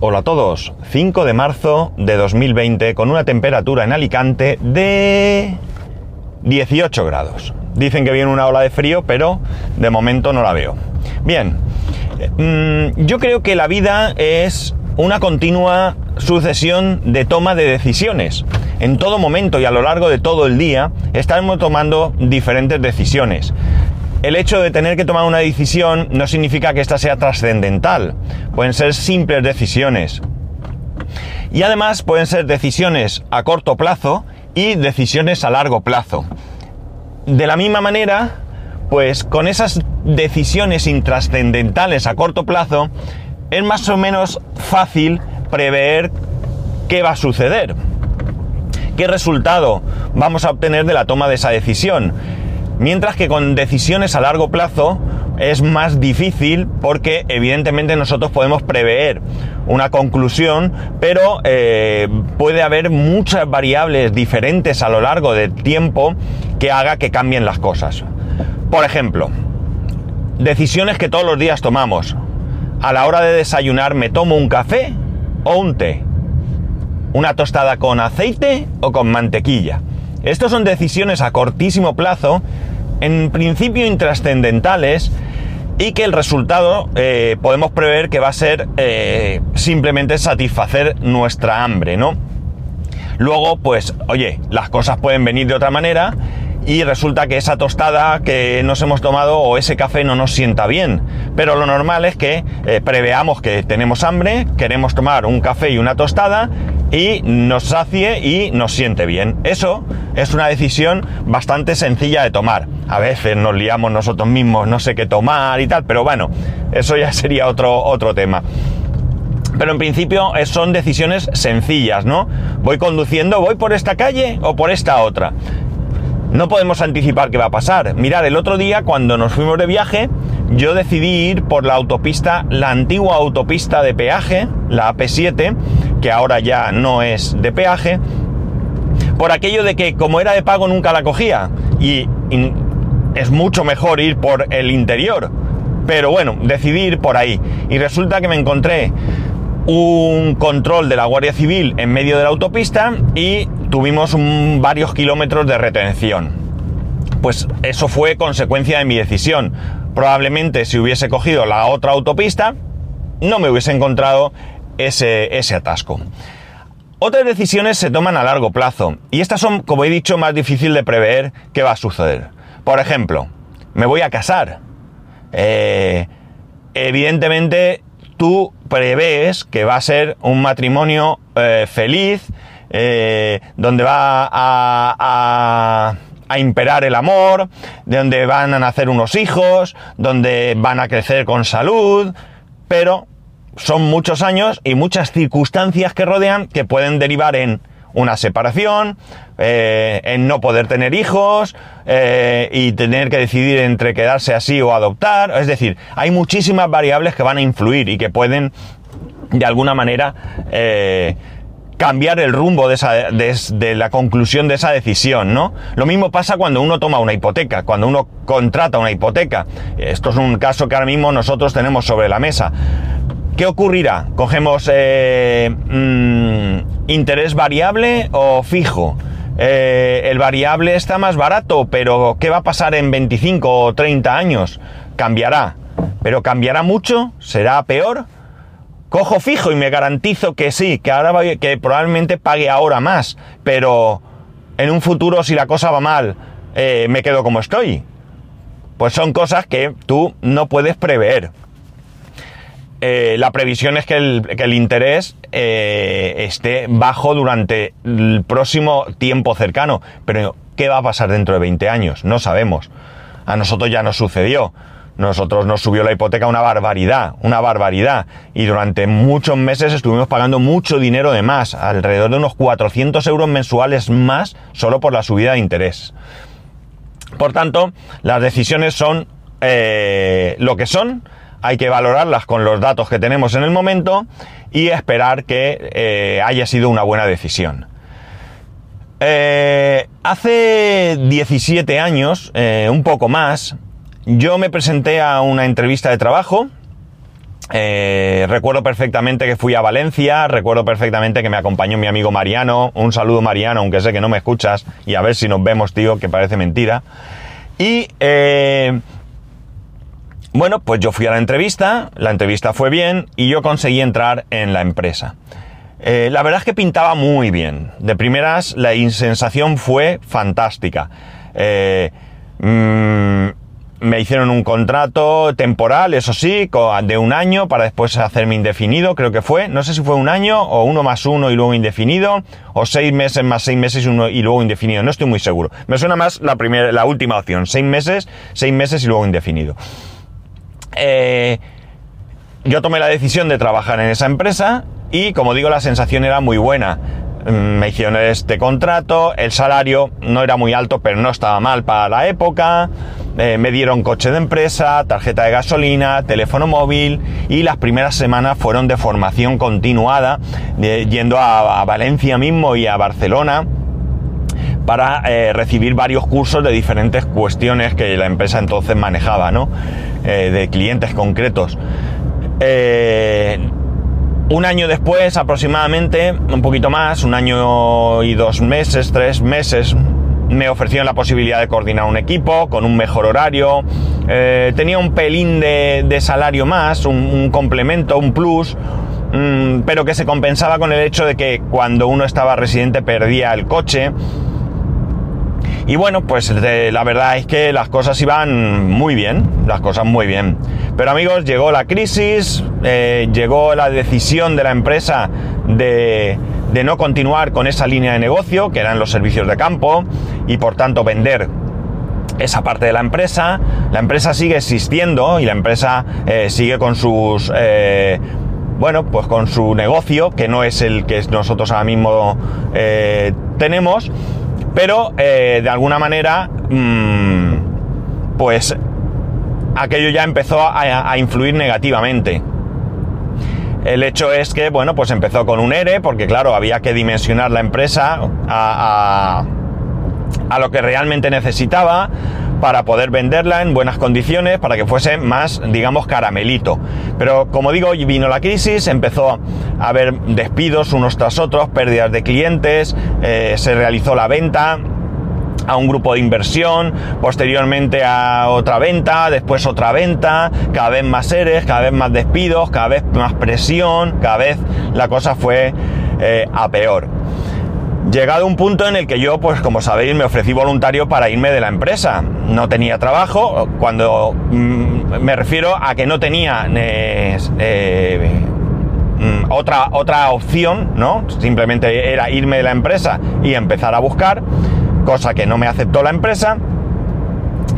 Hola a todos, 5 de marzo de 2020 con una temperatura en Alicante de 18 grados. Dicen que viene una ola de frío, pero de momento no la veo. Bien, mm, yo creo que la vida es una continua sucesión de toma de decisiones. En todo momento y a lo largo de todo el día estamos tomando diferentes decisiones el hecho de tener que tomar una decisión no significa que ésta sea trascendental. Pueden ser simples decisiones. Y además pueden ser decisiones a corto plazo y decisiones a largo plazo. De la misma manera, pues con esas decisiones intrascendentales a corto plazo, es más o menos fácil prever qué va a suceder. ¿Qué resultado vamos a obtener de la toma de esa decisión? Mientras que con decisiones a largo plazo es más difícil porque evidentemente nosotros podemos prever una conclusión, pero eh, puede haber muchas variables diferentes a lo largo del tiempo que haga que cambien las cosas. Por ejemplo, decisiones que todos los días tomamos. A la hora de desayunar me tomo un café o un té. Una tostada con aceite o con mantequilla. Estas son decisiones a cortísimo plazo, en principio intrascendentales, y que el resultado eh, podemos prever que va a ser eh, simplemente satisfacer nuestra hambre, ¿no? Luego, pues, oye, las cosas pueden venir de otra manera y resulta que esa tostada que nos hemos tomado o ese café no nos sienta bien. Pero lo normal es que eh, preveamos que tenemos hambre, queremos tomar un café y una tostada y nos sacie y nos siente bien. Eso es una decisión bastante sencilla de tomar. A veces nos liamos nosotros mismos, no sé qué tomar y tal, pero bueno, eso ya sería otro, otro tema. Pero en principio eh, son decisiones sencillas, ¿no? Voy conduciendo, voy por esta calle o por esta otra. No podemos anticipar qué va a pasar. Mirad, el otro día cuando nos fuimos de viaje, yo decidí ir por la autopista, la antigua autopista de peaje, la AP7, que ahora ya no es de peaje, por aquello de que como era de pago nunca la cogía. Y, es mucho mejor ir por el interior. Pero bueno, decidí ir por ahí. Y resulta que me encontré un control de la Guardia Civil en medio de la autopista y tuvimos varios kilómetros de retención. Pues eso fue consecuencia de mi decisión. Probablemente si hubiese cogido la otra autopista, no me hubiese encontrado ese, ese atasco. Otras decisiones se toman a largo plazo y estas son, como he dicho, más difícil de prever qué va a suceder. Por ejemplo, me voy a casar. Eh, evidentemente, tú prevés que va a ser un matrimonio eh, feliz, eh, donde va a, a, imperar el amor, donde van a nacer unos hijos, donde van a crecer con salud, pero son muchos años y muchas circunstancias que rodean que pueden derivar en una separación, eh, en no poder tener hijos eh, y tener que decidir entre quedarse así o adoptar. Es decir, hay muchísimas variables que van a influir y que pueden de alguna manera eh, cambiar el rumbo de, esa, de, la conclusión de esa decisión, ¿no? Lo mismo pasa cuando uno toma una hipoteca, cuando uno contrata una hipoteca. Esto es un caso que ahora mismo nosotros tenemos sobre la mesa. ¿Qué ocurrirá? ¿Cogemos eh, mm, interés variable o fijo? Eh, el variable está más barato, pero ¿qué va a pasar en 25 o 30 años? Cambiará. ¿Pero cambiará mucho? ¿Será peor? Cojo fijo y me garantizo que sí, que ahora que probablemente pague ahora más, pero en un futuro si la cosa va mal, eh, me quedo como estoy. Pues son cosas que tú no puedes prever. Eh, la previsión es que el, interés eh, esté bajo durante el próximo tiempo cercano. Pero, ¿qué va a pasar dentro de 20 años? No sabemos. A nosotros ya nos sucedió. Nosotros nos subió la hipoteca una barbaridad, una barbaridad. Y durante muchos meses estuvimos pagando mucho dinero de más, alrededor de unos 400 euros mensuales más, solo por la subida de interés. Por tanto, las decisiones son eh, lo que son hay que valorarlas con los datos que tenemos en el momento y esperar que eh, haya sido una buena decisión. Eh, hace 17 años, eh, un poco más, yo me presenté a una entrevista de trabajo Eh, recuerdo perfectamente que fui a Valencia, recuerdo perfectamente que me acompañó mi amigo Mariano. Un saludo Mariano, aunque sé que no me escuchas, y a ver si nos vemos, tío, que parece mentira. Y bueno, pues yo fui a la entrevista, la entrevista fue bien y yo conseguí entrar en la empresa. Eh, la verdad es que pintaba muy bien. De primeras, la sensación fue fantástica. Mm, me hicieron un contrato temporal, eso sí, de un año para después hacerme indefinido, creo que fue. No sé si fue un año o uno más uno y luego indefinido, o seis meses más seis meses uno, y luego indefinido. No estoy muy seguro. Me suena más la, primera, la última opción, seis meses, seis meses y luego indefinido. Eh, yo tomé la decisión de trabajar en esa empresa y, como digo, la sensación era muy buena. Mm, me hicieron este contrato, el salario no era muy alto, pero no estaba mal para la época. Eh, me dieron coche de empresa, tarjeta de gasolina, teléfono móvil y las primeras semanas fueron de formación continuada, yendo a, Valencia mismo y a Barcelona para eh, recibir varios cursos de diferentes cuestiones que la empresa entonces manejaba, ¿no? Eh, de clientes concretos. un año después, aproximadamente, un poquito más, un año y dos meses, tres meses, me ofrecieron la posibilidad de coordinar un equipo con un mejor horario, eh, tenía un pelín de, salario más, un, complemento, un plus, mm, pero que se compensaba con el hecho de que cuando uno estaba residente perdía el coche. Y bueno, pues la verdad es que las cosas iban muy bien, las cosas muy bien. Pero amigos, llegó la crisis, eh, llegó la decisión de la empresa de no continuar con esa línea de negocio, que eran los servicios de campo, y por tanto vender esa parte de la empresa. La empresa sigue existiendo y la empresa eh, sigue con sus... Eh, bueno, pues con su negocio, que no es el que nosotros ahora mismo tenemos, pero de alguna manera, mm, pues aquello ya empezó a influir negativamente. El hecho es que, bueno, pues empezó con un ERE, porque claro, había que dimensionar la empresa a, lo que realmente necesitaba para poder venderla en buenas condiciones, para que fuese más, digamos, caramelito. Pero como digo, vino la crisis, empezó a haber despidos unos tras otros, pérdidas de clientes, eh, se realizó la venta, a un grupo de inversión, posteriormente a otra venta, después otra venta, cada vez más seres, cada vez más despidos, cada vez más presión, cada vez la cosa fue eh, a peor. Llegado un punto en el que yo, pues como sabéis, me ofrecí voluntario para irme de la empresa. No tenía trabajo, cuando mm, me refiero a que no tenía eh, mm, otra, otra opción, ¿no? Simplemente era irme de la empresa y empezar a buscar cosa que no me aceptó la empresa,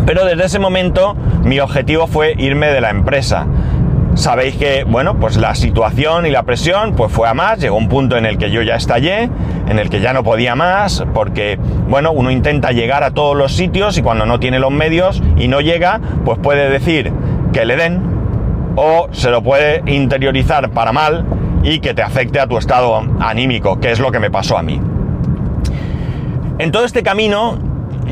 pero desde ese momento mi objetivo fue irme de la empresa. Sabéis que, bueno, pues la situación y la presión pues fue a más, llegó un punto en el que yo ya estallé, en el que ya no podía más, porque, bueno, uno intenta llegar a todos los sitios y cuando no tiene los medios y no llega, pues puede decir que le den o se lo puede interiorizar para mal y que te afecte a tu estado anímico, que es lo que me pasó a mí. En todo este camino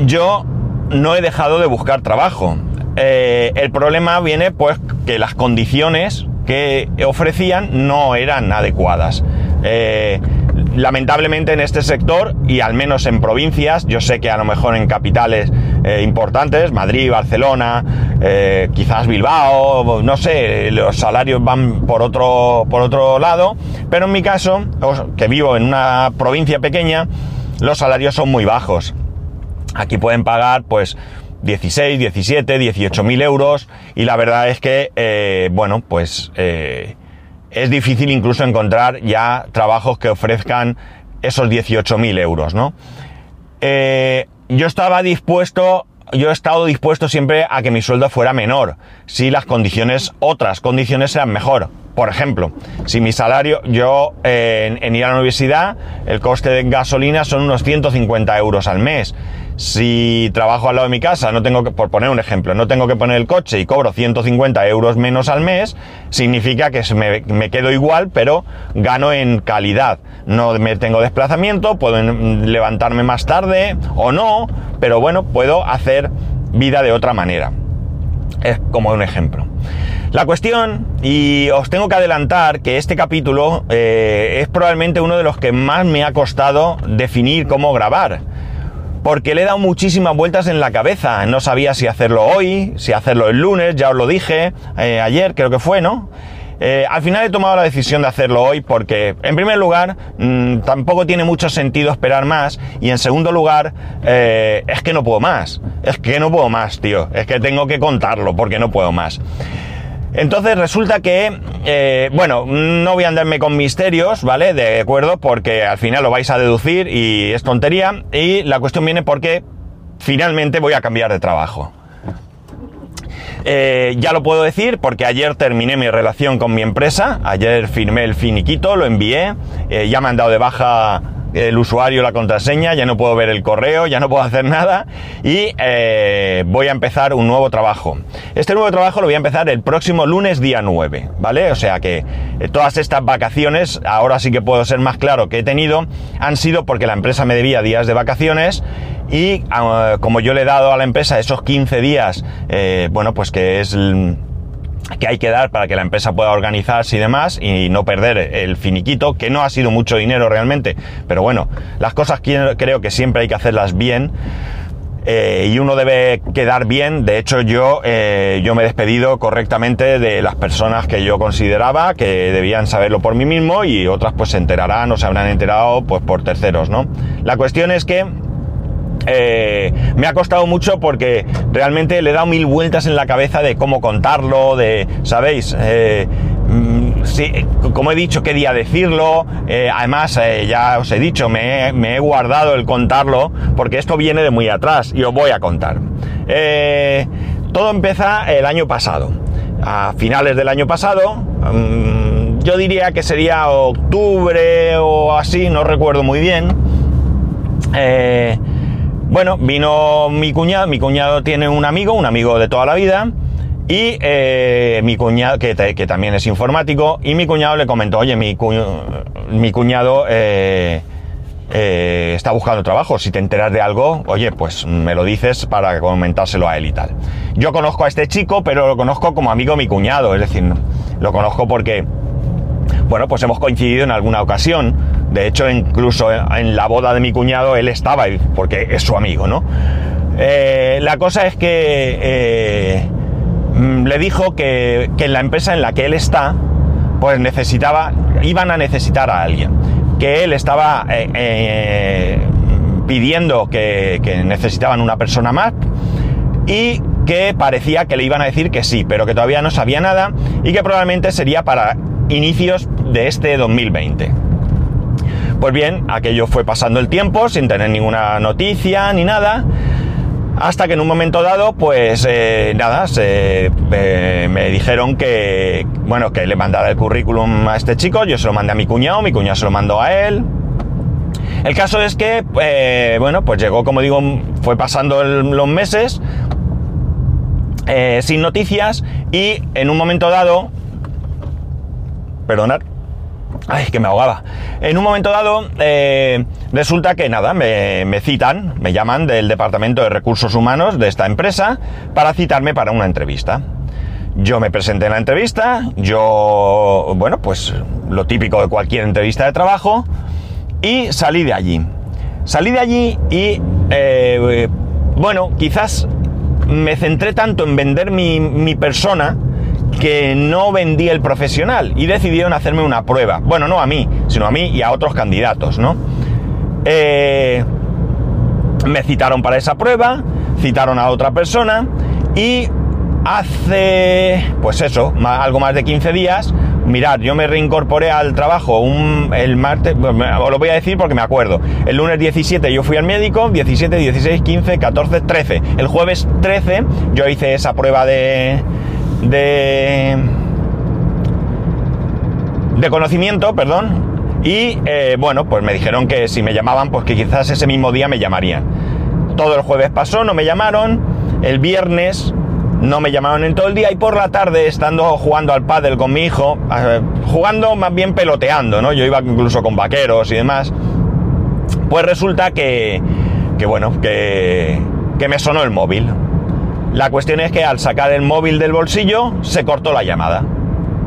yo no he dejado de buscar trabajo. Eh, el problema viene pues que las condiciones que ofrecían no eran adecuadas. Eh, lamentablemente en este sector y al menos en provincias, yo sé que a lo mejor en capitales eh, importantes, Madrid, Barcelona, quizás Bilbao, no sé, los salarios van por otro, por otro lado, pero en mi caso, que vivo en una provincia pequeña, los salarios son muy bajos. Aquí pueden pagar pues 16, 17, 18 mil euros y la verdad es que, eh, bueno, pues eh, es difícil incluso encontrar ya trabajos que ofrezcan esos 18 mil euros, ¿no? Eh, yo estaba dispuesto, yo he estado dispuesto siempre a que mi sueldo fuera menor, si las condiciones, otras condiciones eran mejor. Por ejemplo, si mi salario, yo en, ir a la universidad, el coste de gasolina son unos 150 euros al mes. Si trabajo al lado de mi casa, no tengo que, por poner un ejemplo, no tengo que poner el coche y cobro 150 euros menos al mes, significa que me, quedo igual, pero gano en calidad. No me tengo desplazamiento, puedo levantarme más tarde o no, pero bueno, puedo hacer vida de otra manera. Es como un ejemplo. La cuestión, y os tengo que adelantar que este capítulo eh, es probablemente uno de los que más me ha costado definir cómo grabar. Porque le he dado muchísimas vueltas en la cabeza. No sabía si hacerlo hoy, si hacerlo el lunes, ya os lo dije eh, ayer, creo que fue, ¿no? Eh, al final he tomado la decisión de hacerlo hoy porque, en primer lugar, mmm, tampoco tiene mucho sentido esperar más y, en segundo lugar, eh, es que no puedo más. Es que no puedo más, tío. Es que tengo que contarlo porque no puedo más. Entonces resulta que, eh, bueno, no voy a andarme con misterios, ¿vale? De acuerdo, porque al final lo vais a deducir y es tontería. Y la cuestión viene porque finalmente voy a cambiar de trabajo. Eh, ya lo puedo decir porque ayer terminé mi relación con mi empresa, ayer firmé el finiquito, lo envié, eh, ya me han dado de baja el usuario la contraseña, ya no puedo ver el correo, ya no puedo hacer nada y eh, voy a empezar un nuevo trabajo. Este nuevo trabajo lo voy a empezar el próximo lunes día 9, ¿vale? O sea que todas estas vacaciones, ahora sí que puedo ser más claro que he tenido, han sido porque la empresa me debía días de vacaciones y uh, como yo le he dado a la empresa esos 15 días, eh, bueno, pues que es que hay que dar para que la empresa pueda organizarse y demás y no perder el finiquito, que no ha sido mucho dinero realmente, pero bueno, las cosas creo que siempre hay que hacerlas bien. Eh, y uno debe quedar bien. De hecho, yo, eh, yo me he despedido correctamente de las personas que yo consideraba que debían saberlo por mí mismo y otras pues se enterarán o se habrán enterado pues por terceros, ¿no? La cuestión es que eh, me ha costado mucho porque realmente le he dado mil vueltas en la cabeza de cómo contarlo, de, ¿sabéis? Eh, mm, como he dicho, qué día decirlo. Eh, además, eh, ya os he dicho, me, he guardado el contarlo porque esto viene de muy atrás y os voy a contar. Todo empieza el año pasado. A finales del año pasado, mmm, yo diría que sería octubre o así, no recuerdo muy bien. Bueno, vino mi cuñado, mi cuñado tiene un amigo, un amigo de toda la vida, y eh, mi cuñado, que, también es informático, y mi cuñado le comentó, oye, mi, mi cuñado eh, eh, está buscando trabajo, si te enteras de algo, oye, pues me lo dices para comentárselo a él y tal. Yo conozco a este chico, pero lo conozco como amigo de mi cuñado, es decir, lo conozco porque, bueno, pues hemos coincidido en alguna ocasión, de hecho, incluso en la boda de mi cuñado él estaba, porque es su amigo, ¿no? Eh, la cosa es que eh, le dijo que, en la empresa en la que él está, pues necesitaba, iban a necesitar a alguien. Que él estaba eh pidiendo que, que necesitaban una persona más y que parecía que le iban a decir que sí, pero que todavía no sabía nada y que probablemente sería para inicios de este 2020. Pues bien, aquello fue pasando el tiempo sin tener ninguna noticia ni nada. Hasta que en un momento dado, pues eh, nada, se, eh, me dijeron que, bueno, que le mandara el currículum a este chico, yo se lo mandé a mi cuñado, mi cuñado se lo mandó a él. El caso es que, eh, bueno, pues llegó, como digo, fue pasando los meses sin noticias y en un momento dado, perdonad, Ay, que me ahogaba. En un momento dado, eh, resulta que nada, me, citan, me llaman del Departamento de Recursos Humanos de esta empresa para citarme para una entrevista. Yo me presenté en la entrevista, yo, bueno, pues lo típico de cualquier entrevista de trabajo, y salí de allí. Salí de allí y, eh, bueno, quizás me centré tanto en vender mi persona, que no vendí el profesional y decidieron hacerme una prueba. Bueno, no a mí, sino a mí y a otros candidatos, ¿no? Eh, me citaron para esa prueba, citaron a otra persona y hace, pues eso, algo más de 15 días, mirad, yo me reincorporé al trabajo un, el martes, os lo voy a decir porque me acuerdo. El lunes 17 yo fui al médico, 17, 16, 15, 14, 13. El jueves 13 yo hice esa prueba de, de, de conocimiento, perdón, y eh, bueno, pues me dijeron que si me llamaban, pues que quizás ese mismo día me llamarían. Todo el jueves pasó, no me llamaron, el viernes no me llamaron en todo el día y por la tarde, estando jugando al pádel con mi hijo, eh, jugando más bien peloteando, ¿no? Yo iba incluso con vaqueros y demás, pues resulta que, que bueno, que, que me sonó el móvil La cuestión es que al sacar el móvil del bolsillo se cortó la llamada.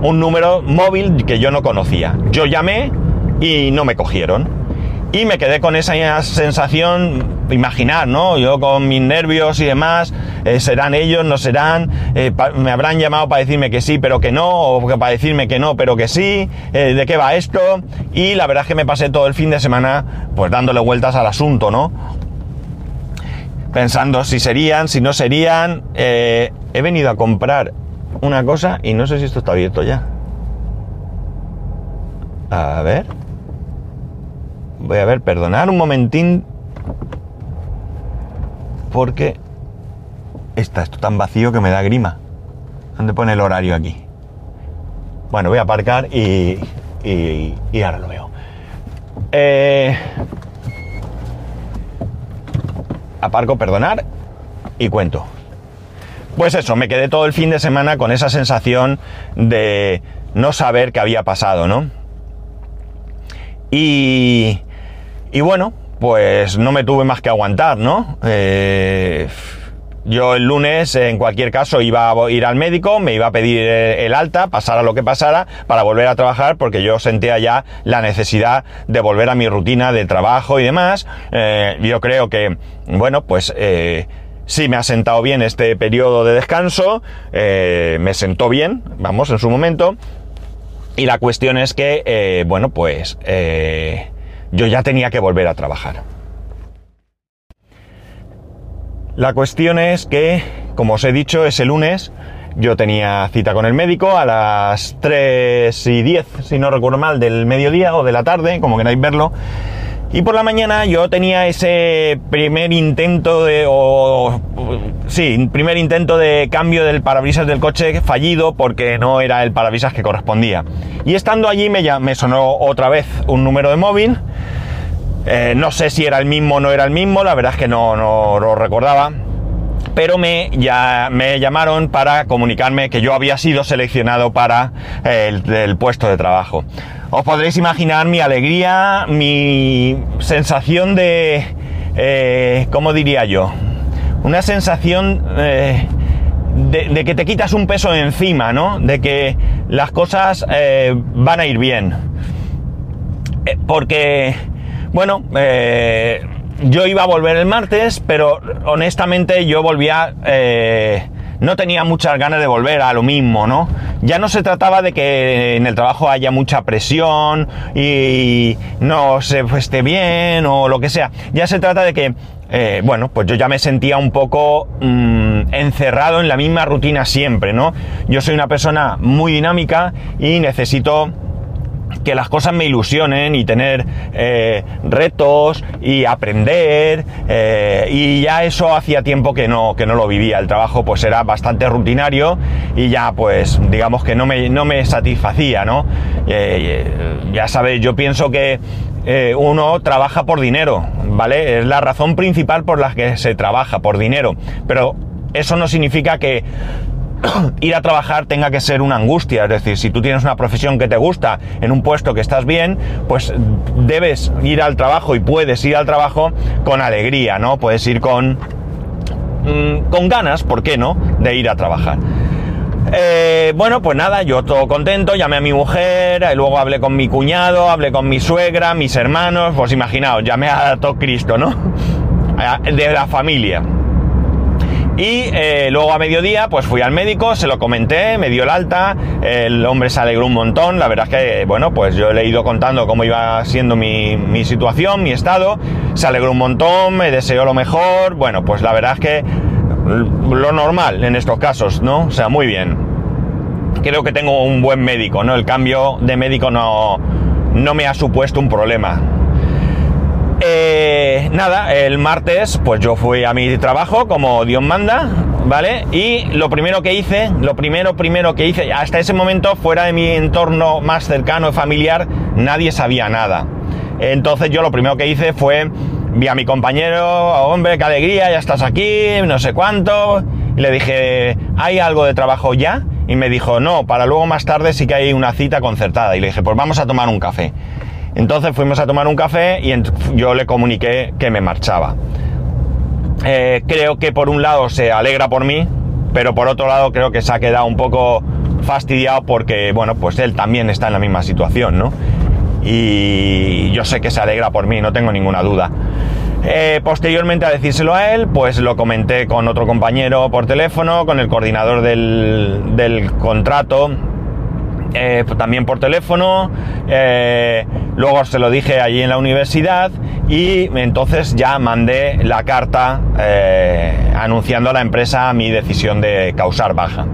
Un número móvil que yo no conocía. Yo llamé y no me cogieron. Y me quedé con esa sensación, imaginar, ¿no? Yo con mis nervios y demás, eh, serán ellos, no serán, eh, me habrán llamado para decirme que sí, pero que no, o para decirme que no, pero que sí, eh, de qué va esto. Y la verdad es que me pasé todo el fin de semana pues dándole vueltas al asunto, ¿no? Pensando si serían, si no serían. he venido a comprar una cosa y no sé si esto está abierto ya. A ver. Voy a ver, perdonar un momentín. Porque está esto tan vacío que me da grima. ¿Dónde pone el horario aquí? Bueno, voy a aparcar y, y, ahora lo veo. Eh, aparco, perdonar y cuento. Pues eso, me quedé todo el fin de semana con esa sensación de no saber qué había pasado, ¿no? Y, y bueno, pues no me tuve más que aguantar, ¿no? Eh, yo el lunes, en cualquier caso, iba a ir al médico, me iba a pedir el alta, pasara lo que pasara, para volver a trabajar, porque yo sentía ya la necesidad de volver a mi rutina de trabajo y demás. Eh, yo creo que, bueno, pues eh, sí me ha sentado bien este periodo de descanso, me sentó bien, vamos, en su momento. Y la cuestión es que, bueno, pues yo ya tenía que volver a trabajar. La cuestión es que, como os he dicho, ese lunes yo tenía cita con el médico a las 3 y 10, si no recuerdo mal, del mediodía o de la tarde, como queráis verlo. Y por la mañana yo tenía ese primer intento de. O, sí, primer intento de cambio del parabrisas del coche fallido porque no era el parabrisas que correspondía. Y estando allí me, me sonó otra vez un número de móvil. Eh, no sé si era el mismo o no era el mismo, la verdad es que no, no lo recordaba. Pero me, ya, me llamaron para comunicarme que yo había sido seleccionado para el puesto de trabajo. Os podréis imaginar mi alegría, mi sensación de... Eh, ¿Cómo diría yo? Una sensación eh, de, que te quitas un peso encima, ¿no? De que las cosas eh, van a ir bien. porque, bueno, yo iba a volver el martes, pero honestamente yo volvía no tenía muchas ganas de volver a lo mismo, ¿no? Ya no se trataba de que en el trabajo haya mucha presión y no se esté bien o lo que sea. Ya se trata de que, eh, bueno, pues yo ya me sentía un poco mm, encerrado en la misma rutina siempre, ¿no? Yo soy una persona muy dinámica y necesito que las cosas me ilusionen y tener eh, retos y aprender eh, y ya eso hacía tiempo que no, que no lo vivía. El trabajo pues era bastante rutinario y ya pues digamos que no me, no me satisfacía, ¿no? Eh, ya sabéis, yo pienso que uno trabaja por dinero, ¿vale? Es la razón principal por la que se trabaja, por dinero. Pero eso no significa que ir a trabajar tenga que ser una angustia. Es decir, si tú tienes una profesión que te gusta, en un puesto que estás bien, pues debes ir al trabajo y puedes ir al trabajo con alegría, ¿no? Puedes ir con, mm, con ganas, ¿por qué no?, de ir a trabajar. Eh, bueno, pues nada, yo todo contento, llamé a mi mujer, eh, luego hablé con mi cuñado, hablé con mi suegra, mis hermanos, pues imaginaos, llamé a todo Cristo, ¿no? De la familia. Y eh, luego a mediodía, pues fui al médico, se lo comenté, me dio el alta, el hombre se alegró un montón, la verdad es que, bueno, pues yo le he ido contando cómo iba siendo mi, mi situación, mi estado, se alegró un montón, me deseó lo mejor, bueno, pues la verdad es que lo normal en estos casos, ¿no? O sea, muy bien. Creo que tengo un buen médico, ¿no? El cambio de médico no, no me ha supuesto un problema. Eh, nada, el martes pues yo fui a mi trabajo como Dios manda, ¿vale? Y lo primero que hice, lo primero, primero que hice, hasta ese momento fuera de mi entorno más cercano y familiar, nadie sabía nada. Entonces yo lo primero que hice fue, vi a mi compañero, hombre, qué alegría, ya estás aquí, no sé cuánto, y le dije, ¿hay algo de trabajo ya? Y me dijo, no, para luego más tarde sí que hay una cita concertada. Y le dije, pues vamos a tomar un café. Entonces fuimos a tomar un café y yo le comuniqué que me marchaba. Eh, creo que por un lado se alegra por mí, pero por otro lado creo que se ha quedado un poco fastidiado porque, bueno, pues él también está en la misma situación, ¿no? Y yo sé que se alegra por mí, no tengo ninguna duda. Eh, posteriormente a decírselo a él, pues lo comenté con otro compañero por teléfono, con el coordinador del, contrato, eh, también por teléfono. Eh, luego se lo dije allí en la universidad y entonces ya mandé la carta anunciando a la empresa mi decisión de causar baja.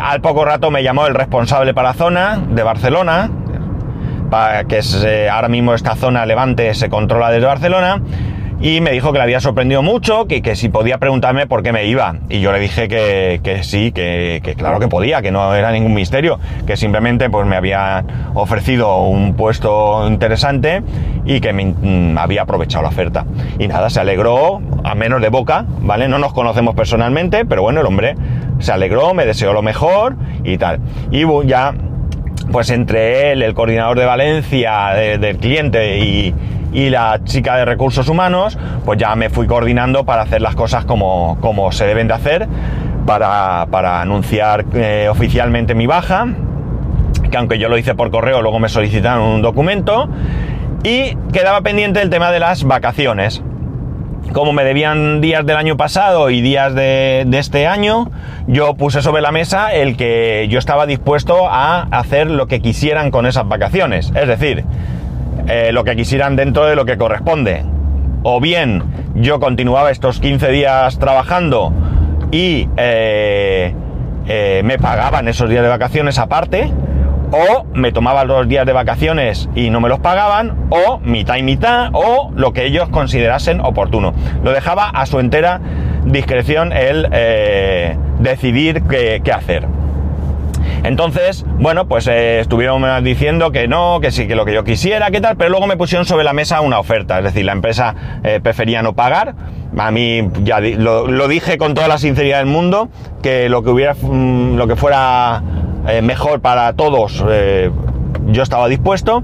al poco rato me llamó el responsable para zona de Barcelona, que es, eh, ahora mismo esta zona Levante se controla desde Barcelona, y me dijo que le había sorprendido mucho, que, que si podía preguntarme por qué me iba. Y yo le dije que, que sí, que, que, claro que podía, que no era ningún misterio, que simplemente pues me había ofrecido un puesto interesante y que me, mm, había aprovechado la oferta. Y nada, se alegró, a menos de boca, ¿vale? No nos conocemos personalmente, pero bueno, el hombre se alegró, me deseó lo mejor y tal. Y ya pues entre él, el coordinador de Valencia del cliente y, la chica de recursos humanos, pues ya me fui coordinando para hacer las cosas como, como se deben de hacer, para, anunciar eh, oficialmente mi baja, que aunque yo lo hice por correo, luego me solicitaron un documento, y quedaba pendiente el tema de las vacaciones como me debían días del año pasado y días de, este año, yo puse sobre la mesa el que yo estaba dispuesto a hacer lo que quisieran con esas vacaciones. Es decir, eh, lo que quisieran dentro de lo que corresponde. O bien yo continuaba estos 15 días trabajando y eh, eh, me pagaban esos días de vacaciones aparte, o me tomaba los días de vacaciones y no me los pagaban, o mitad y mitad, o lo que ellos considerasen oportuno. Lo dejaba a su entera discreción el decidir qué, hacer. Entonces, bueno, pues eh, estuvieron diciendo que no, que sí, que lo que yo quisiera, que tal, pero luego me pusieron sobre la mesa una oferta, es decir, la empresa eh, prefería no pagar. A mí ya lo, dije con toda la sinceridad del mundo, que lo que hubiera, mm, lo que fuera eh, mejor para todos, yo estaba dispuesto.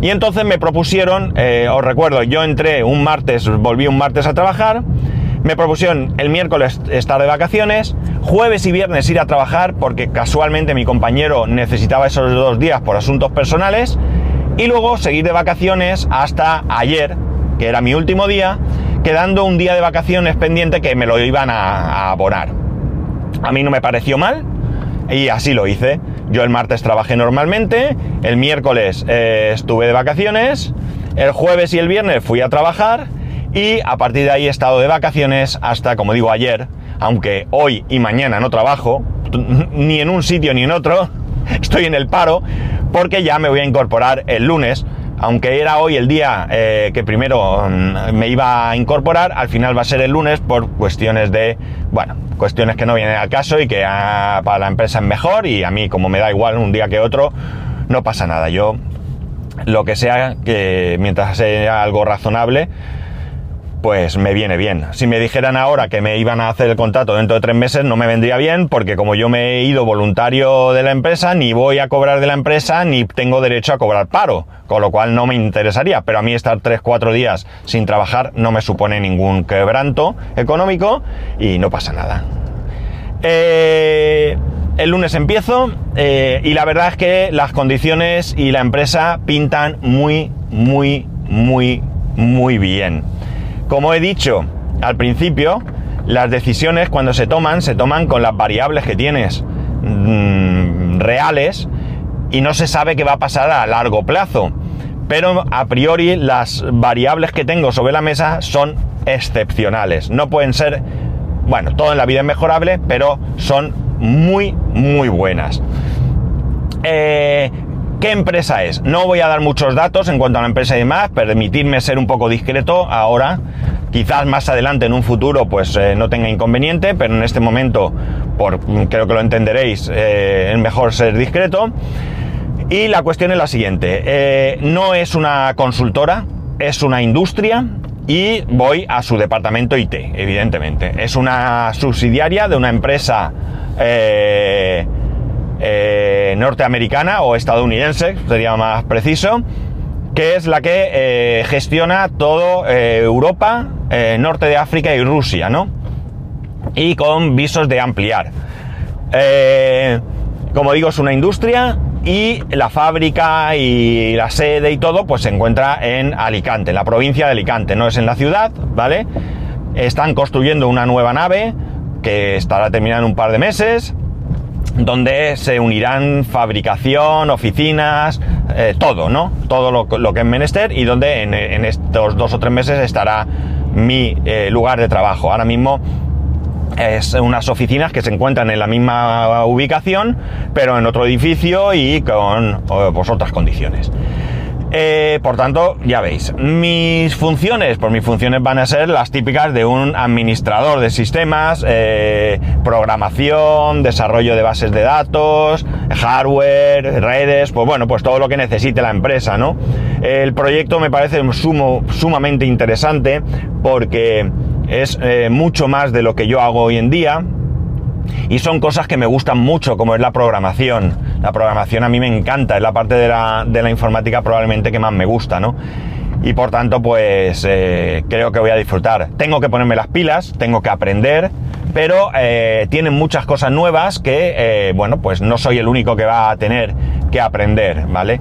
Y entonces me propusieron, os recuerdo, yo entré un martes, volví un martes a trabajar, me propusieron el miércoles estar de vacaciones, jueves y viernes ir a trabajar porque casualmente mi compañero necesitaba esos dos días por asuntos personales, y luego seguir de vacaciones hasta ayer, que era mi último día, quedando un día de vacaciones pendiente que me lo iban a abonar. A mí no me pareció mal, y así lo hice. Yo el martes trabajé normalmente, el miércoles eh, estuve de vacaciones, el jueves y el viernes fui a trabajar y a partir de ahí he estado de vacaciones hasta, como digo, ayer, aunque hoy y mañana no trabajo, ni en un sitio ni en otro, estoy en el paro, porque ya me voy a incorporar el lunes aunque era hoy el día eh, que primero mm, me iba a incorporar, al final va a ser el lunes por cuestiones de, bueno, cuestiones que no vienen al caso y que ah, para la empresa es mejor y a mí como me da igual un día que otro, no pasa nada. Yo, lo que sea, que mientras sea algo razonable, pues me viene bien. Si me dijeran ahora que me iban a hacer el contrato dentro de tres meses, no me vendría bien, porque como yo me he ido voluntario de la empresa, ni voy a cobrar de la empresa, ni tengo derecho a cobrar paro, con lo cual no me interesaría. Pero a mí estar tres, cuatro días sin trabajar no me supone ningún quebranto económico y no pasa nada. Eh, el lunes empiezo eh, y la verdad es que las condiciones y la empresa pintan muy, muy, muy, muy bien. Como he dicho al principio, las decisiones cuando se toman, se toman con las variables que tienes mm, reales y no se sabe qué va a pasar a largo plazo. Pero a priori las variables que tengo sobre la mesa son excepcionales. No pueden ser, bueno, todo en la vida es mejorable, pero son muy, muy buenas. Eh, ¿Qué empresa es? No voy a dar muchos datos en cuanto a la empresa y demás, permitirme ser un poco discreto ahora. Quizás más adelante en un futuro pues eh, no tenga inconveniente, pero en este momento, por, creo que lo entenderéis, eh, es mejor ser discreto. Y la cuestión es la siguiente, eh, no es una consultora, es una industria y voy a su departamento IT, evidentemente. Es una subsidiaria de una empresa norteamericana o estadounidense, sería más preciso, que es la que eh, gestiona todo eh, Europa, norte de África y Rusia, ¿no? y con visos de ampliar. Eh, como digo, es una industria y la fábrica y la sede y todo pues se encuentra en Alicante, en la provincia de Alicante, no es en la ciudad, ¿vale? Están construyendo una nueva nave que estará terminada en un par de meses, donde se unirán fabricación, oficinas, eh, todo, ¿no? Todo lo, que es menester y donde en, estos dos o tres meses estará mi eh, lugar de trabajo. Ahora mismo es unas oficinas que se encuentran en la misma ubicación, pero en otro edificio y con pues, otras condiciones. Eh, por tanto, ya veis, mis funciones, pues mis funciones van a ser las típicas de un administrador de sistemas, eh, programación, desarrollo de bases de datos, hardware, redes, pues bueno, pues todo lo que necesite la empresa, ¿no? El proyecto me parece sumo, sumamente interesante porque es eh, mucho más de lo que yo hago hoy en día y son cosas que me gustan mucho, como es la programación. La programación a mí me encanta, es la parte de la, informática probablemente que más me gusta, ¿no? Y por tanto, pues eh, creo que voy a disfrutar. Tengo que ponerme las pilas, tengo que aprender, pero eh, tienen muchas cosas nuevas que, bueno, pues no soy el único que va a tener que aprender, ¿vale?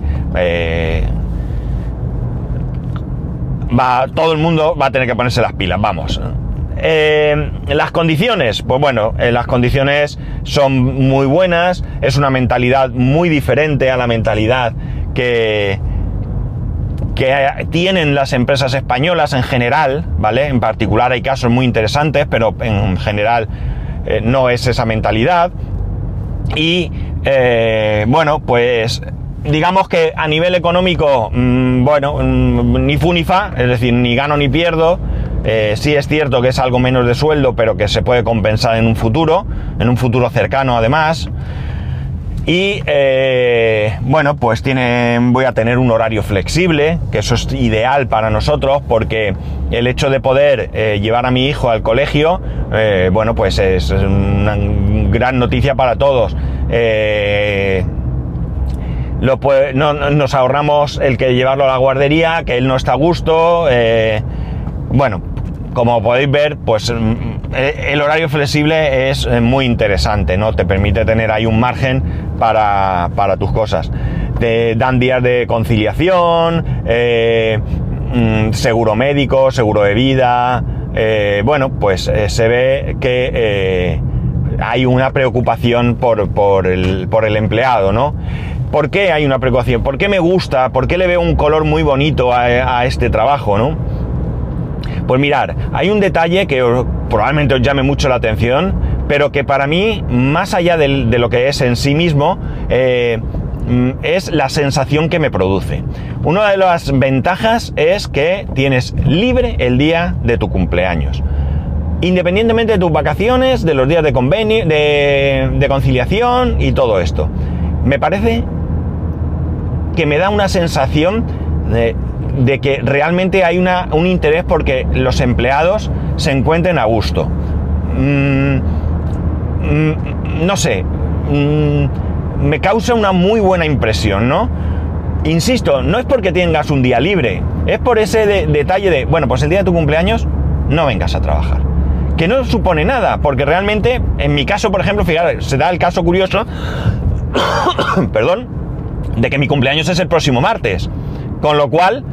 va, todo el mundo va a tener que ponerse las pilas, vamos. Eh, las condiciones, pues bueno, eh, las condiciones son muy buenas, es una mentalidad muy diferente a la mentalidad que, que tienen las empresas españolas en general, ¿vale? En particular hay casos muy interesantes, pero en general eh, no es esa mentalidad. Y bueno, pues digamos que a nivel económico, mm, bueno, mm, ni fu ni fa, es decir, ni gano ni pierdo. Eh, sí es cierto que es algo menos de sueldo, pero que se puede compensar en un futuro, en un futuro cercano además. Y eh, bueno, pues tiene, voy a tener un horario flexible, que eso es ideal para nosotros, porque el hecho de poder eh, llevar a mi hijo al colegio, bueno, pues es una gran noticia para todos. Lo no, nos ahorramos el que llevarlo a la guardería, que él no está a gusto. bueno, como podéis ver, pues mm, el horario flexible es eh, muy interesante, ¿no? Te permite tener ahí un margen para, tus cosas. Te dan días de conciliación, eh, mm, seguro médico, seguro de vida. Eh, bueno, pues se ve que hay una preocupación por, el, empleado, ¿no? ¿Por qué hay una preocupación? ¿Por qué me gusta? ¿Por qué le veo un color muy bonito a, a este trabajo, ¿no? Pues mirar, hay un detalle que probablemente os llame mucho la atención, pero que para mí, más allá de, lo que es en sí mismo, eh, mm, es la sensación que me produce. Una de las ventajas es que tienes libre el día de tu cumpleaños. Independientemente de tus vacaciones, de los días de convenio, de conciliación y todo esto. Me parece que me da una sensación de, de que realmente hay un interés porque los empleados se encuentren a gusto. Mm, mm, no sé, mm, me causa una muy buena impresión, ¿no? Insisto, no es porque tengas un día libre, es por ese detalle de, bueno, pues el día de tu cumpleaños no vengas a trabajar. Que no supone nada, porque realmente, en mi caso, por ejemplo, fíjate, se da el caso curioso, perdón, de que mi cumpleaños es el próximo martes. Con lo cual,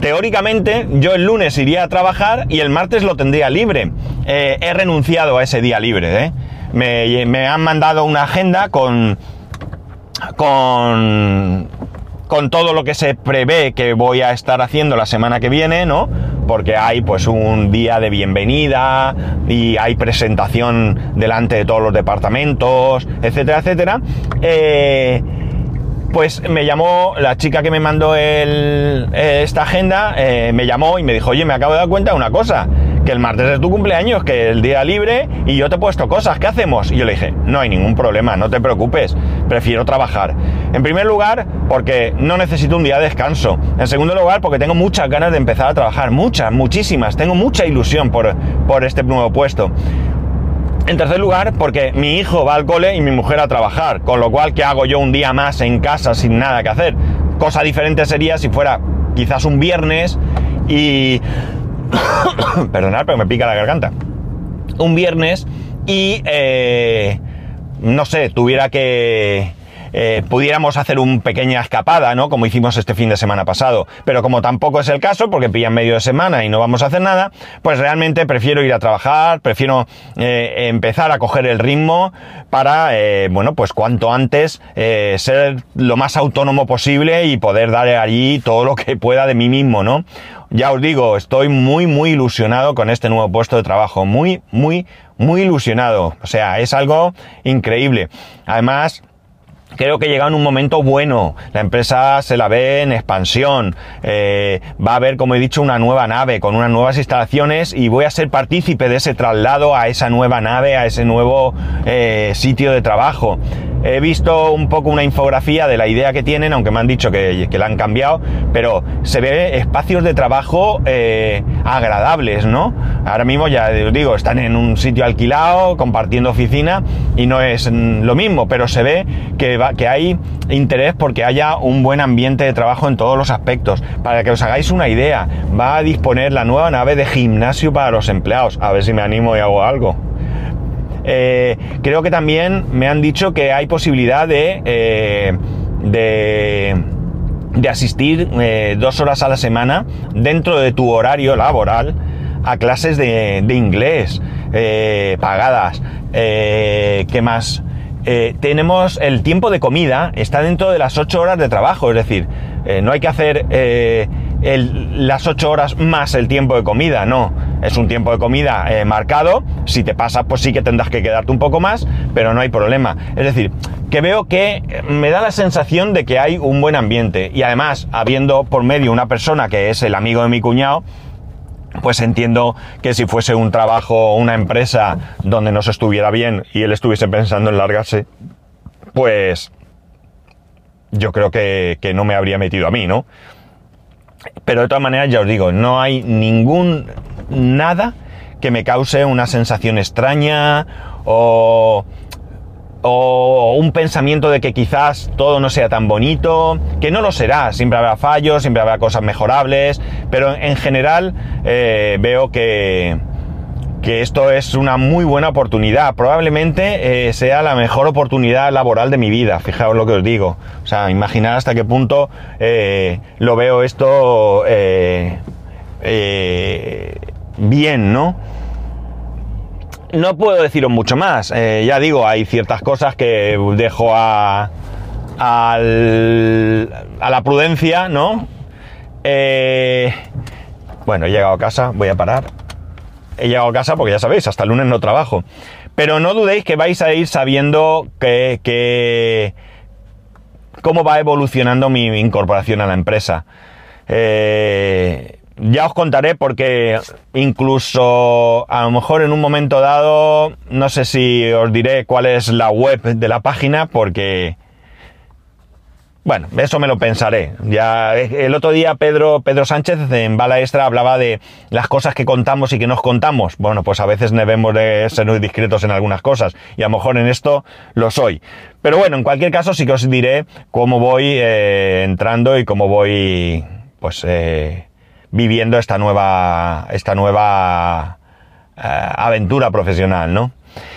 Teóricamente, yo el lunes iría a trabajar y el martes lo tendría libre. Eh, he renunciado a ese día libre. ¿eh? Me, han mandado una agenda con, con, con todo lo que se prevé que voy a estar haciendo la semana que viene, ¿no? Porque hay pues un día de bienvenida y hay presentación delante de todos los departamentos, etcétera, etcétera. Eh, pues me llamó la chica que me mandó esta agenda, eh, me llamó y me dijo, oye, me acabo de dar cuenta de una cosa, que el martes es tu cumpleaños, que el día libre y yo te he puesto cosas, ¿qué hacemos? Y yo le dije, no hay ningún problema, no te preocupes, prefiero trabajar. En primer lugar, porque no necesito un día de descanso. En segundo lugar, porque tengo muchas ganas de empezar a trabajar, muchas, muchísimas, tengo mucha ilusión por, por este nuevo puesto. En tercer lugar, porque mi hijo va al cole y mi mujer a trabajar, con lo cual, ¿qué hago yo un día más en casa sin nada que hacer? Cosa diferente sería si fuera quizás un viernes y... Perdonad, pero me pica la garganta. un viernes y, eh, no sé, tuviera que eh, pudiéramos hacer una pequeña escapada, ¿no? Como hicimos este fin de semana pasado. Pero como tampoco es el caso, porque pillan medio de semana y no vamos a hacer nada, pues realmente prefiero ir a trabajar, prefiero eh, empezar a coger el ritmo para, eh, bueno, pues cuanto antes ser lo más autónomo posible y poder dar allí todo lo que pueda de mí mismo, ¿no? Ya os digo, estoy muy, muy ilusionado con este nuevo puesto de trabajo. Muy, muy, muy ilusionado. O sea, es algo increíble. Además, creo que llega en un momento bueno. La empresa se la ve en expansión. Eh, va a haber, como he dicho, una nueva nave con unas nuevas instalaciones y voy a ser partícipe de ese traslado a esa nueva nave, a ese nuevo eh, sitio de trabajo. He visto un poco una infografía de la idea que tienen, aunque me han dicho que, la han cambiado, pero se ve espacios de trabajo eh, agradables, ¿no? Ahora mismo ya os digo, están en un sitio alquilado, compartiendo oficina y no es lo mismo, pero se ve que, que hay interés porque haya un buen ambiente de trabajo en todos los aspectos. Para que os hagáis una idea, va a disponer la nueva nave de gimnasio para los empleados. A ver si me animo y hago algo. Eh, creo que también me han dicho que hay posibilidad de, eh, de, asistir eh, dos horas a la semana dentro de tu horario laboral a clases de, de inglés pagadas. ¿Qué más? Tenemos el tiempo de comida, está dentro de las ocho horas de trabajo, es decir, no hay que hacer las ocho horas más el tiempo de comida, no es un tiempo de comida eh, marcado, si te pasa pues sí que tendrás que quedarte un poco más, pero no hay problema. Es decir, que veo que me da la sensación de que hay un buen ambiente y además habiendo por medio una persona que es el amigo de mi cuñado, pues entiendo que si fuese un trabajo o una empresa donde no se estuviera bien y él estuviese pensando en largarse, pues yo creo que, que no me habría metido a mí, ¿no? Pero de todas maneras, ya os digo, no hay ningún nada que me cause una sensación extraña o, o un pensamiento de que quizás todo no sea tan bonito, que no lo será, siempre habrá fallos, siempre habrá cosas mejorables, pero en general eh, veo que, que esto es una muy buena oportunidad. Probablemente eh, sea la mejor oportunidad laboral de mi vida, fijaos lo que os digo. O sea, imaginar hasta qué punto eh, lo veo esto bien, ¿no? No puedo deciros mucho más. Eh, ya digo, hay ciertas cosas que dejo a, a la prudencia, ¿no? Eh, bueno, he llegado a casa, voy a parar. He llegado a casa porque ya sabéis, hasta el lunes no trabajo. Pero no dudéis que vais a ir sabiendo que, que cómo va evolucionando mi incorporación a la empresa. Eh, ya os contaré porque incluso a lo mejor en un momento dado, no sé si os diré cuál es la web de la página porque... Bueno, eso me lo pensaré. Ya el otro día Pedro, Pedro Sánchez en Bala Extra hablaba de las cosas que contamos y que nos contamos. Bueno, pues a veces debemos de ser muy discretos en algunas cosas y a lo mejor en esto lo soy. Pero bueno, en cualquier caso sí que os diré cómo voy eh, entrando y cómo voy pues eh, viviendo esta nueva, esta nueva eh, aventura profesional, ¿no?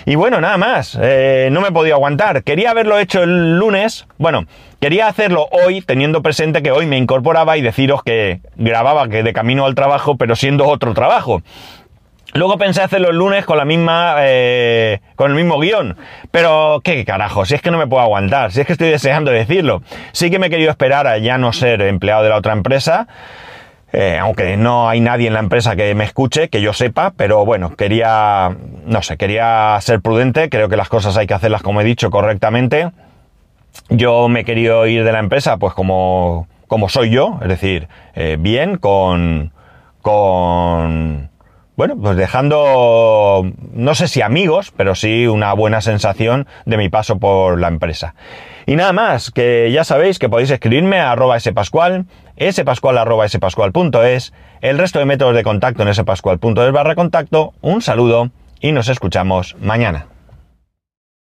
Y bueno, nada más, eh, no me podido aguantar. Quería haberlo hecho el lunes, bueno, quería hacerlo hoy teniendo presente que hoy me incorporaba y deciros que grababa que de camino al trabajo, pero siendo otro trabajo. Luego pensé hacerlo el lunes con la misma, eh, con el mismo guion. Pero, ¿qué carajo? Si es que no me puedo aguantar, si es que estoy deseando decirlo. Sí que me he querido esperar a ya no ser empleado de la otra empresa. Eh, aunque no hay nadie en la empresa que me escuche, que yo sepa, pero bueno, quería, no sé, quería ser prudente, creo que las cosas hay que hacerlas como he dicho correctamente. Yo me he querido ir de la empresa pues como, como soy yo, es decir, eh, bien, con, con, bueno, pues dejando, no sé si amigos, pero sí una buena sensación de mi paso por la empresa. Y nada más, que ya sabéis que podéis escribirme a arroba spascual, spascual arroba spascual.es, el resto de métodos de contacto en spascual.es barra contacto, un saludo y nos escuchamos mañana.